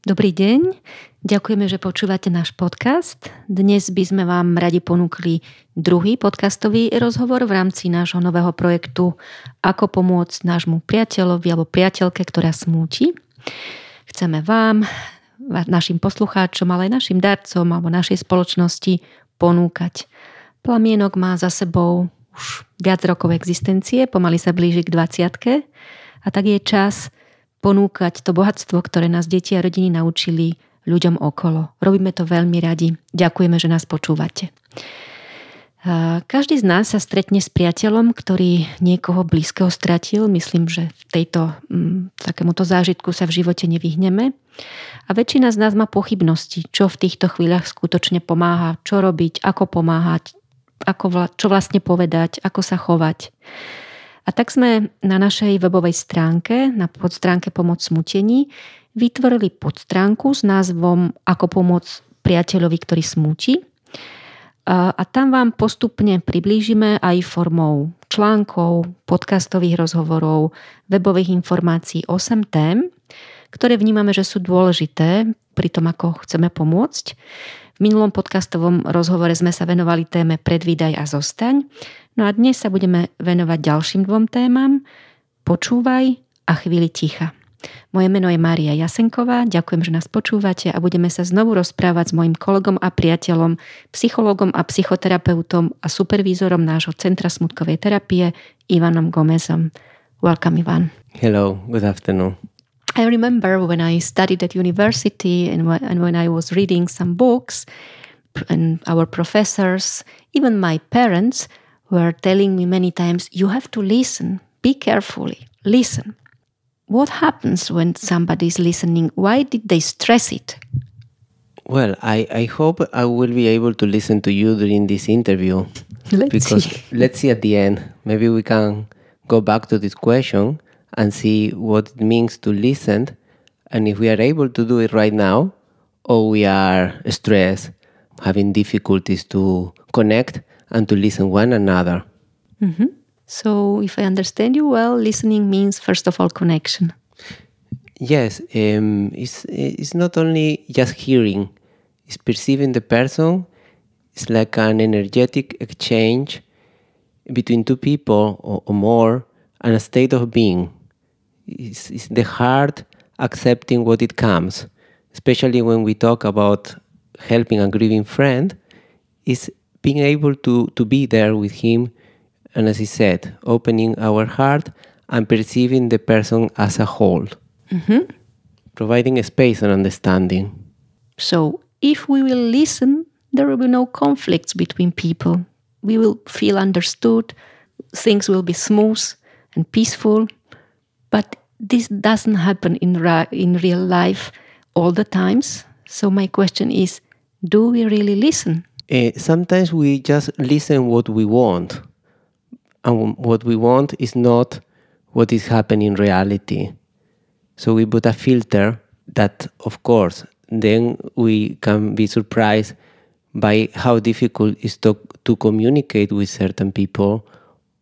Dobrý deň, ďakujeme, že počúvate náš podcast. Dnes by sme vám radi ponúkli druhý podcastový rozhovor v rámci nášho nového projektu Ako pomôcť nášmu priateľovi alebo priateľke, ktorá smúti. Chceme vám, našim poslucháčom, ale aj našim darcom alebo našej spoločnosti ponúkať. Plamienok má za sebou už viac rokov existencie, pomaly sa blíži k 20 a tak je čas ponúkať to bohatstvo, ktoré nás deti a rodiny naučili ľuďom okolo. Robíme to veľmi radi. Ďakujeme, že nás počúvate. Každý z nás sa stretne s priateľom, ktorý niekoho blízkeho stratil. Myslím, že v tejto m, takémuto zážitku sa v živote nevyhneme. A väčšina z nás má pochybnosti, čo v týchto chvíľach skutočne pomáha, čo robiť, ako pomáhať, ako čo vlastne povedať, ako sa chovať. A tak sme na našej webovej stránke, na podstránke Pomoc smutení, vytvorili podstránku s názvom Ako pomôcť priateľovi, ktorý smúti. A tam vám postupne priblížime aj formou článkov, podcastových rozhovorov, webových informácií 8 tém, ktoré vnímame, že sú dôležité pri tom, ako chceme pomôcť. V minulom podcastovom rozhovore sme sa venovali téme Predvídaj a zostaň No a dnes sa budeme venovať ďalším dvom témam. Počúvaj a chvíli ticha. Moje meno je Mária Jasenková, ďakujem, že nás počúvate a budeme sa znovu rozprávať s mojim kolegom a priateľom, psychologom a psychoterapeutom a supervízorom nášho Centra smutkovej terapie Ivanom Gomezom. Welcome, Ivan. Hello, good afternoon. I remember when I studied at university and when I was reading some books, and our professors, even my parents, were telling me many times, you have to listen, be carefully, listen. What happens when somebody is listening? Why did they stress it? Well, I, I hope I will be able to listen to you during this interview. Let's because see. let's see at the end. Maybe we can go back to this question and see what it means to listen and if we are able to do it right now or we are stressed, having difficulties to connect and to listen one another. Mm-hmm. So, if I understand you well, listening means first of all connection. Yes, um, it's it's not only just hearing; it's perceiving the person. It's like an energetic exchange between two people or, or more, and a state of being. It's, it's the heart accepting what it comes, especially when we talk about helping a grieving friend. Is being able to, to be there with him, and as he said, opening our heart and perceiving the person as a whole, mm-hmm. providing a space and understanding. So, if we will listen, there will be no conflicts between people. We will feel understood, things will be smooth and peaceful. But this doesn't happen in, ra- in real life all the times. So, my question is do we really listen? Uh, sometimes we just listen what we want, and what we want is not what is happening in reality. So we put a filter that, of course, then we can be surprised by how difficult it is to, to communicate with certain people,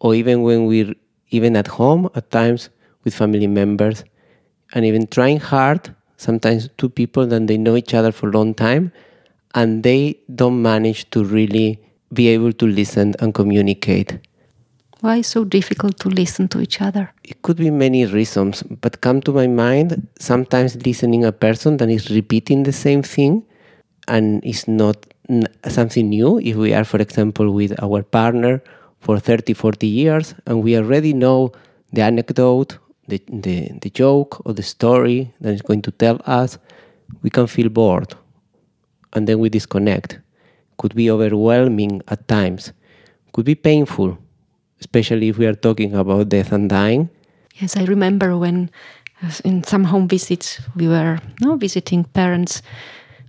or even when we're even at home at times with family members, and even trying hard. Sometimes two people that they know each other for a long time, and they don't manage to really be able to listen and communicate. Why it's so difficult to listen to each other? It could be many reasons, but come to my mind sometimes listening a person that is repeating the same thing and is not something new. If we are, for example, with our partner for 30, 40 years and we already know the anecdote, the, the, the joke or the story that is going to tell us, we can feel bored and then we disconnect. Could be overwhelming at times. Could be painful, especially if we are talking about death and dying. Yes, I remember when in some home visits we were no, visiting parents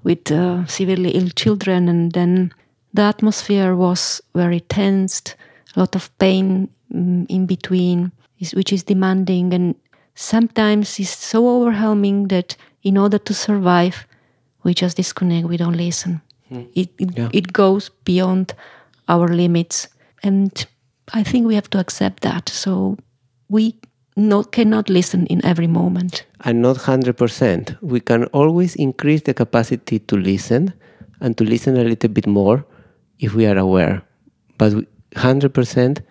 with uh, severely ill children, and then the atmosphere was very tensed, a lot of pain um, in between, which is demanding, and sometimes is so overwhelming that in order to survive, we just disconnect, we don't listen. Mm. It, it, yeah. it goes beyond our limits. And I think we have to accept that. So we not, cannot listen in every moment. And not 100%. We can always increase the capacity to listen and to listen a little bit more if we are aware. But 100%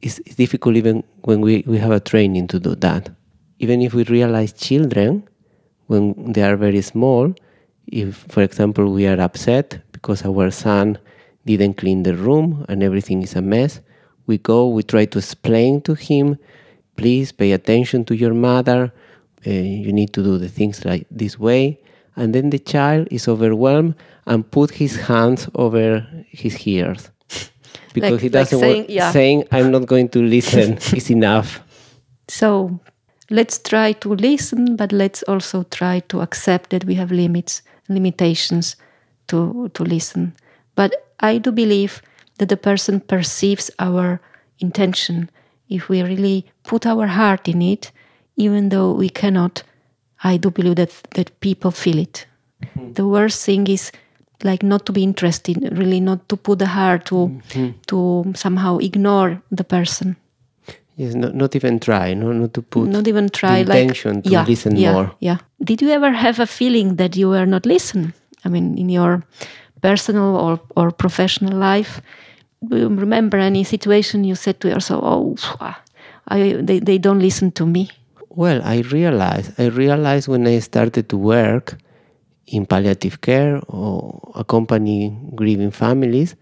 is, is difficult even when we, we have a training to do that. Even if we realize children, when they are very small, if, for example, we are upset because our son didn't clean the room and everything is a mess, we go, we try to explain to him, please pay attention to your mother, uh, you need to do the things like this way. And then the child is overwhelmed and put his hands over his ears because Like- he doesn't saying- want yeah. saying I'm not going to listen is enough. So let's try to listen, but let's also try to accept that we have limits, limitations to, to listen. But I do believe that the person perceives our intention if we really put our heart in it, even though we cannot. I do believe that, that people feel it. Mm-hmm. The worst thing is like not to be interested, really not to put the heart to mm-hmm. to somehow ignore the person. Yes, not, not even try, no, not to put not even try the intention like to yeah, listen yeah, more. Yeah. Did you ever have a feeling that you were not listened? I mean, in your personal or, or professional life, do you remember any situation you said to yourself, "Oh, I, they, they don't listen to me." Well, I realized I realized when I started to work in palliative care or accompany grieving families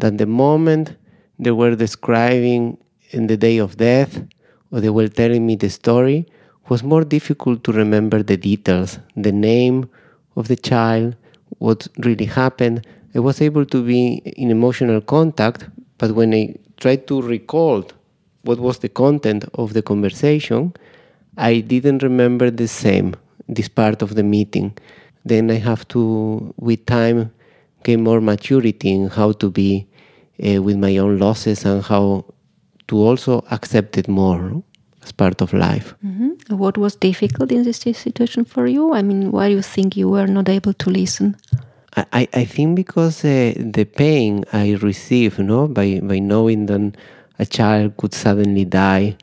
that the moment they were describing in the day of death or they were telling me the story was more difficult to remember the details, the name of the child, what really happened. I was able to be in emotional contact, but when I tried to recall what was the content of the conversation, I didn't remember the same, this part of the meeting. Then I have to, with time, gain more maturity in how to be uh, with my own losses and how to also accept it more as part of life. Mhm. What was difficult in this situation for you? I mean, why do you think you were not able to listen? I, I think because uh, the pain I receive, no, by, by knowing that a child could suddenly die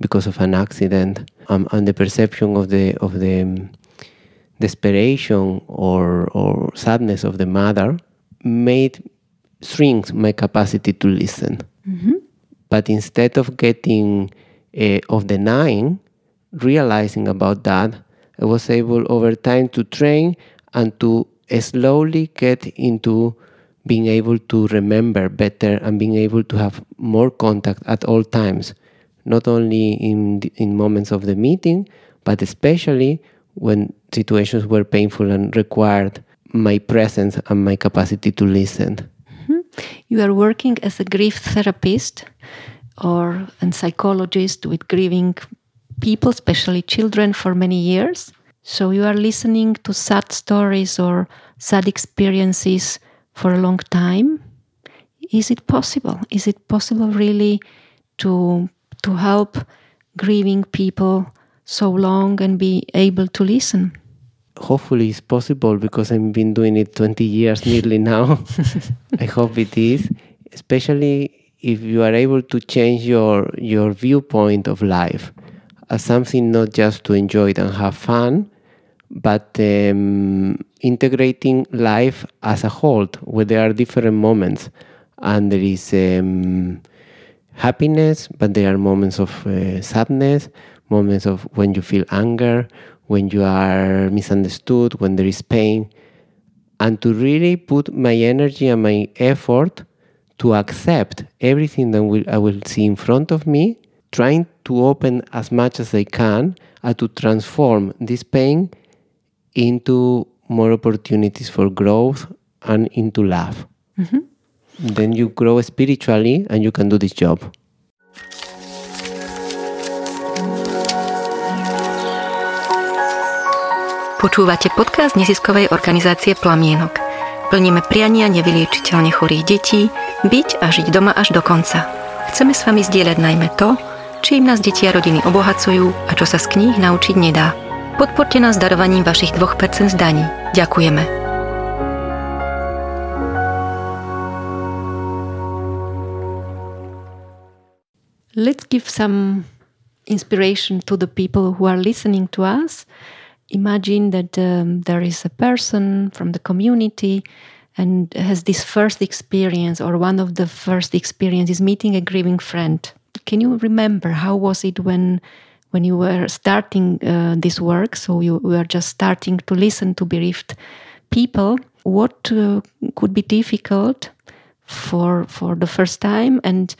because of an accident, um, and the perception of the of the um, desperation or or sadness of the mother made shrinks my capacity to listen. But instead of getting uh, of denying, realizing about that, I was able over time to train and to slowly get into being able to remember better and being able to have more contact at all times, not only in the- in moments of the meeting, but especially when situations were painful and required my presence and my capacity to listen. You are working as a grief therapist or a psychologist with grieving people, especially children, for many years. So you are listening to sad stories or sad experiences for a long time. Is it possible? Is it possible really to to help grieving people so long and be able to listen? Hopefully it's possible because I've been doing it 20 years nearly now. I hope it is, especially if you are able to change your your viewpoint of life as something not just to enjoy it and have fun, but um, integrating life as a whole, where there are different moments, and there is um, happiness, but there are moments of uh, sadness, moments of when you feel anger, when you are misunderstood, when there is pain, and to really put my energy and my effort to accept everything that will, I will see in front of me, trying to open as much as I can and to transform this pain into more opportunities for growth and into love. Mm-hmm. Then you grow spiritually and you can do this job. Počúvate podcast neziskovej organizácie Plamienok. Plníme priania nevyliečiteľne chorých detí, byť a žiť doma až do konca. Chceme s vami zdieľať najmä to, čím nás deti a rodiny obohacujú a čo sa z kníh naučiť nedá. Podporte nás darovaním vašich 2% z daní. Ďakujeme. Let's give some inspiration to the people who are listening to us. Imagine that um, there is a person from the community and has this first experience or one of the first experiences meeting a grieving friend. Can you remember how was it when when you were starting uh, this work? So you were just starting to listen to bereaved people. What uh, could be difficult for for the first time, and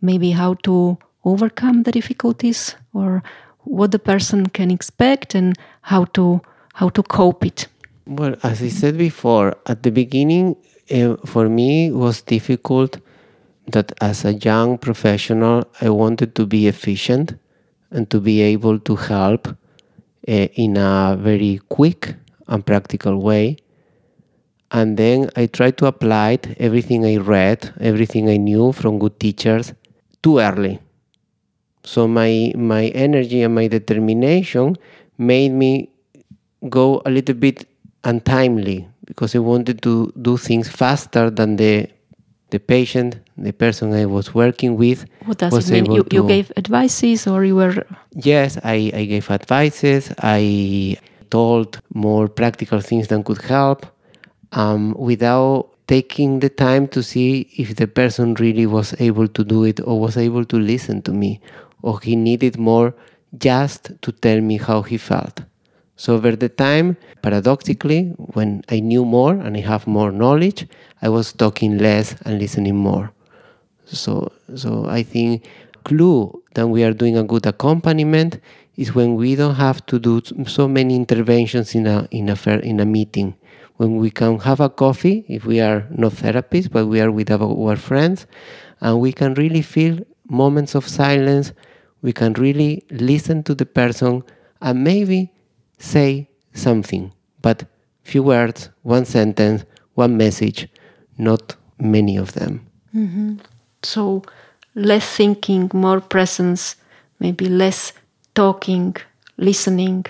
maybe how to overcome the difficulties, or what the person can expect, and how to how to cope it. Well, as I said before, at the beginning, uh, for me, was difficult that as a young professional, I wanted to be efficient and to be able to help uh, in a very quick and practical way. And then I tried to apply everything I read, everything I knew from good teachers too early. So my my energy and my determination made me go a little bit untimely because I wanted to do things faster than the the patient, the person I was working with. What does was it mean? You, you gave advices or you were. Yes, I, I gave advices. I told more practical things that could help um, without taking the time to see if the person really was able to do it or was able to listen to me or he needed more just to tell me how he felt. So over the time, paradoxically, when I knew more and I have more knowledge, I was talking less and listening more. So, so I think clue that we are doing a good accompaniment is when we don't have to do so many interventions in a in a fair, in a meeting. When we can have a coffee, if we are not therapists, but we are with our, our friends, and we can really feel moments of silence. We can really listen to the person, and maybe say something, but few words, one sentence, one message, not many of them. Mm-hmm. So, less thinking, more presence, maybe less talking, listening,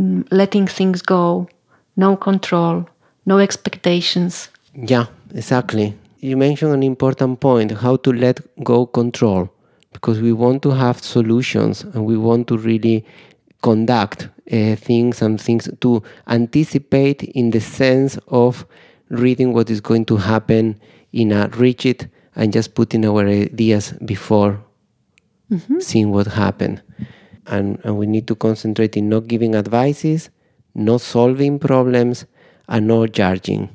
mm, letting things go, no control, no expectations. Yeah, exactly. You mentioned an important point how to let go control because we want to have solutions and we want to really conduct uh, things and things to anticipate in the sense of reading what is going to happen in a rigid and just putting our ideas before mm-hmm. seeing what happened. And, and we need to concentrate in not giving advices, not solving problems, and not judging,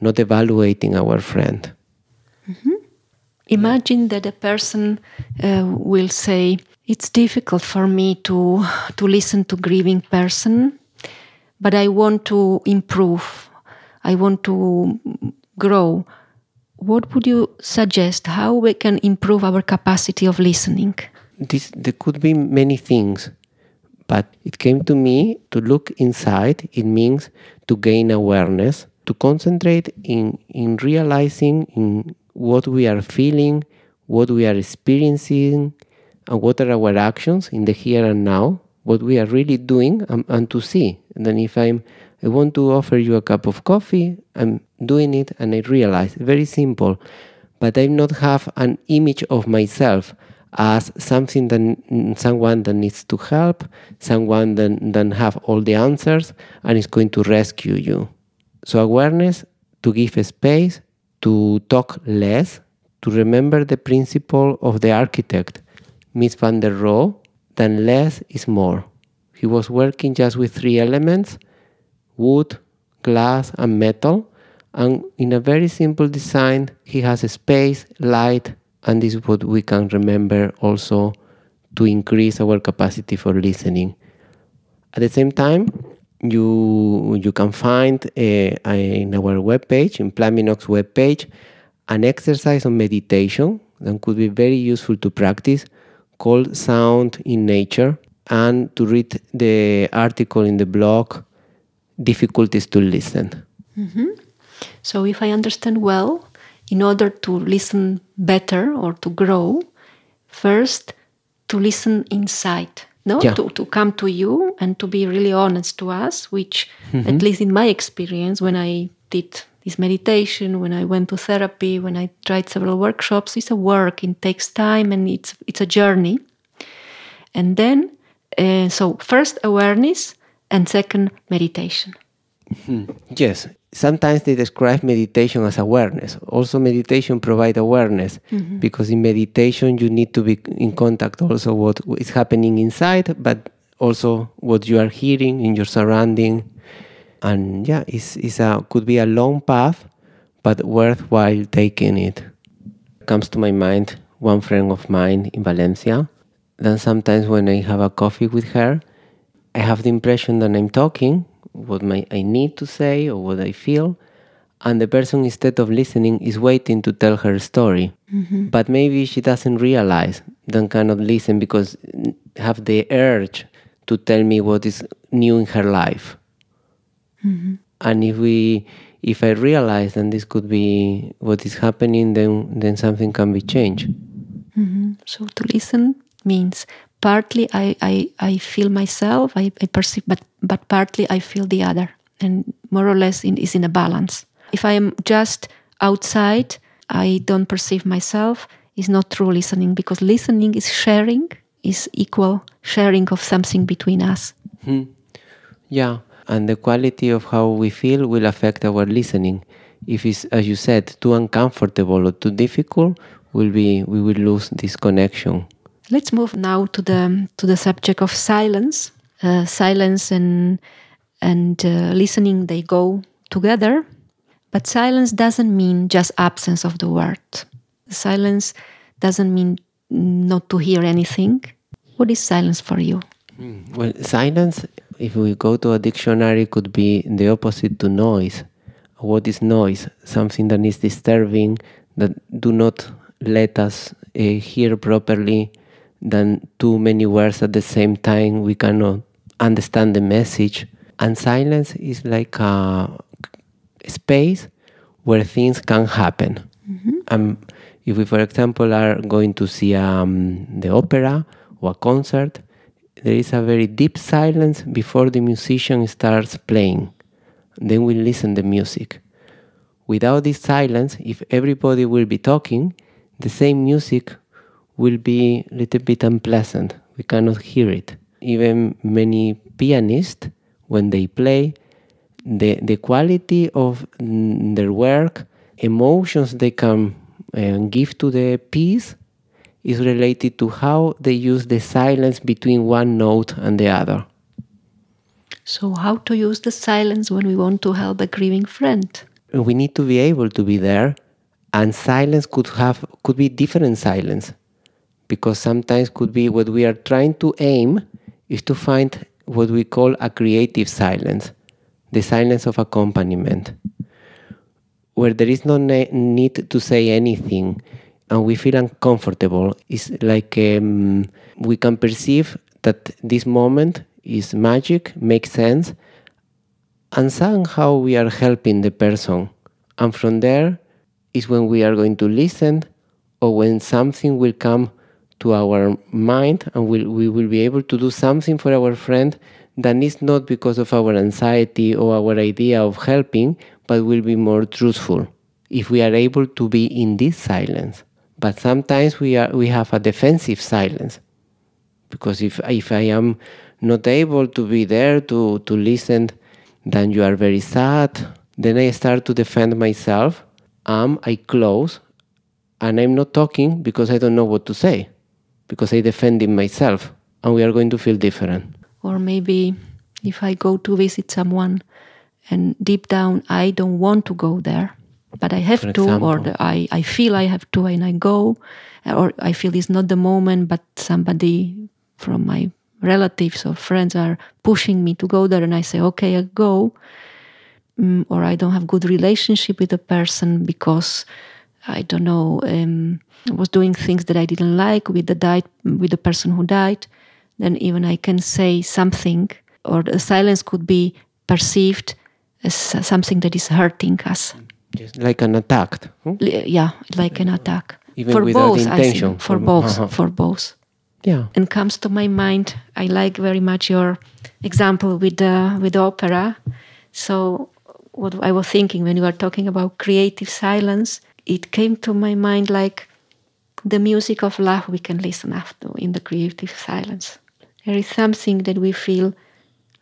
not evaluating our friend. Mm-hmm. Imagine that a person uh, will say, it's difficult for me to to listen to grieving person but i want to improve. I want to grow. What would you suggest? How we can improve our capacity of listening? This there could be many things but it came to me to look inside. It means to gain awareness to concentrate in in realizing in what we are feeling what we are experiencing and what are our actions in the here and now, what we are really doing, and, and to see. And then if I'm, I want to offer you a cup of coffee, I'm doing it, and I realize very simple, but I not have an image of myself as something that mm, someone that needs to help, someone that that have all the answers and is going to rescue you. So awareness to give space, to talk less, to remember the principle of the architect Mies van der Rohe, then less is more. He was working just with three elements wood, glass, and metal. And in a very simple design, he has a space, light, and this is what we can remember also to increase our capacity for listening. At the same time, you you can find uh, in our webpage, in Plamienok's webpage, an exercise on meditation that could be very useful to practice called Sound in Nature and to read the article in the blog, Difficulties to Listen. Mm-hmm. So, if I understand well, in order to listen better or to grow, first to listen inside, no? Yeah. To, to come to you and to be really honest to us, which, mm-hmm. at least in my experience, when I did this meditation, when I went to therapy, when I tried several workshops, it's a work. It takes time and it's it's a journey. And then, uh, so first awareness and second meditation. Yes, sometimes they describe meditation as awareness. Also, meditation provide awareness mm-hmm. because in meditation you need to be in contact also what is happening inside, but also what you are hearing in your surrounding. And yeah, it's, it's a could be a long path, but worthwhile taking it. Comes to my mind one friend of mine in Valencia. Then sometimes when I have a coffee with her, I have the impression that I'm talking what my, I need to say or what I feel, and the person instead of listening is waiting to tell her story. Mm-hmm. But maybe she doesn't realize, then cannot listen because have the urge to tell me what is new in her life. Mm-hmm. And if we, if I realize then this could be what is happening, then then something can be changed. Mm-hmm. So to listen means partly I, I, I feel myself, I, I perceive, but, but partly I feel the other. And more or less in, is in a balance. If I am just outside, I don't perceive myself, is not true listening because listening is sharing, is equal sharing of something between us. Hmm. Yeah, and the quality of how we feel will affect our listening. If it's, as you said, too uncomfortable or too difficult, will be we will lose this connection. Let's move now to the to the subject of silence. Uh, silence and and uh, listening they go together, but silence doesn't mean just absence of the word. Silence doesn't mean not to hear anything. What is silence for you? Well, silence, if we go to a dictionary, could be the opposite to noise. What is noise? Something that is disturbing, that do not let us uh, hear properly, than too many words at the same time. We cannot understand the message. And silence is like a space where things can happen. Um, if we, for example, are going to see um, the opera or a concert, there is a very deep silence before the musician starts playing. Then we listen the music. Without this silence, if everybody will be talking, the same music will be a little bit unpleasant. We cannot hear it. Even many pianists, when they play, the, the quality of their work, emotions they can uh, give to the piece is related to how they use the silence between one note and the other. So, how to use the silence when we want to help a grieving friend? we need to be able to be there and silence could have could be different silence because sometimes could be what we are trying to aim is to find what we call a creative silence the silence of accompaniment where there is no ne- need to say anything and we feel uncomfortable it's like um, we can perceive that this moment is magic makes sense and somehow we are helping the person. And from there is when we are going to listen or when something will come to our mind and we'll, we will be able to do something for our friend that is not because of our anxiety or our idea of helping, but will be more truthful if we are able to be in this silence. But sometimes we, are, we have a defensive silence because if, if I am not able to be there to, to listen, then you are very sad. Then I start to defend myself. Um, I close and I'm not talking because I don't know what to say because I defending myself and we are going to feel different. Or maybe if I go to visit someone and deep down I don't want to go there, but I have For to, or example. the, I, I feel I have to and I go, or I feel it's not the moment, but somebody from my relatives or friends are pushing me to go there and I say, okay, I go. Mm, or I don't have good relationship with the person because I don't know, um, I was doing things that I didn't like with the died, with the person who died, then even I can say something, or the silence could be perceived as something that is hurting us. Just like an attack. hmm? Yeah, like an attack. Even for both, I intention, think. For for- both, uh-huh. for both. Yeah. And comes to my mind, I like very much your example with the with the opera. So what I was thinking when you were talking about creative silence, it came to my mind like the music of love we can listen after in the creative silence. there is something that we feel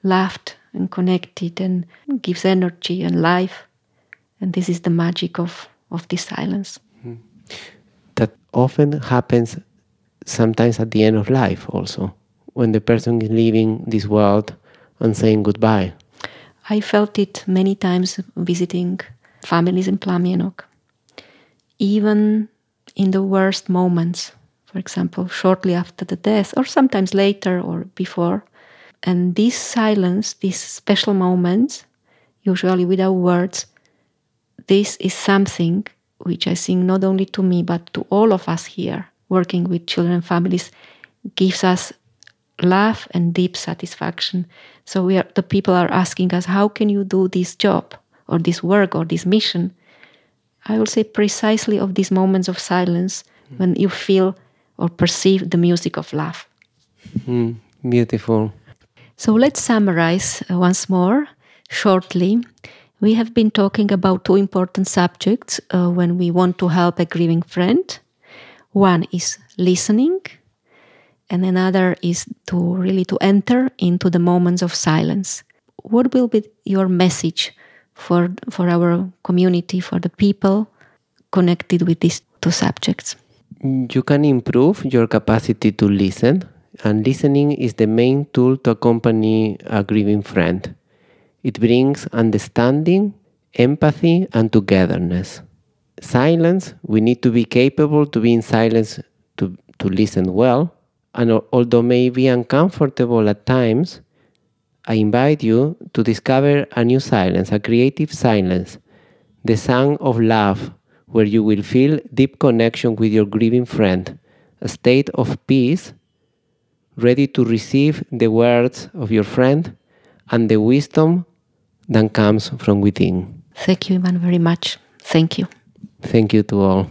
loved and connected and gives energy and life. And this is the magic of, of this silence. That often happens sometimes at the end of life also, when the person is leaving this world and saying goodbye. I felt it many times visiting families in Plamienok. Even in the worst moments, for example, shortly after the death, or sometimes later or before. And this silence, these special moments, usually without words, this is something which I think not only to me but to all of us here working with children and families gives us love and deep satisfaction. So we are the people are asking us, how can you do this job or this work or this mission? I will say precisely of these moments of silence mm. when you feel or perceive the music of love. Mm, beautiful. So let's summarize uh, once more shortly. We have been talking about two important subjects uh, when we want to help a grieving friend. One is listening, and another is to really to enter into the moments of silence. What will be your message for for our community, for the people connected with these two subjects? You can improve your capacity to listen, and listening is the main tool to accompany a grieving friend. It brings understanding, empathy, and togetherness. Silence, we need to be capable to be in silence to, to listen well. And although may be uncomfortable at times, I invite you to discover a new silence, a creative silence, the song of love, where you will feel deep connection with your grieving friend, a state of peace, ready to receive the words of your friend and the wisdom that comes from within. Thank you, Ivan, very much. Thank you. Thank you to all.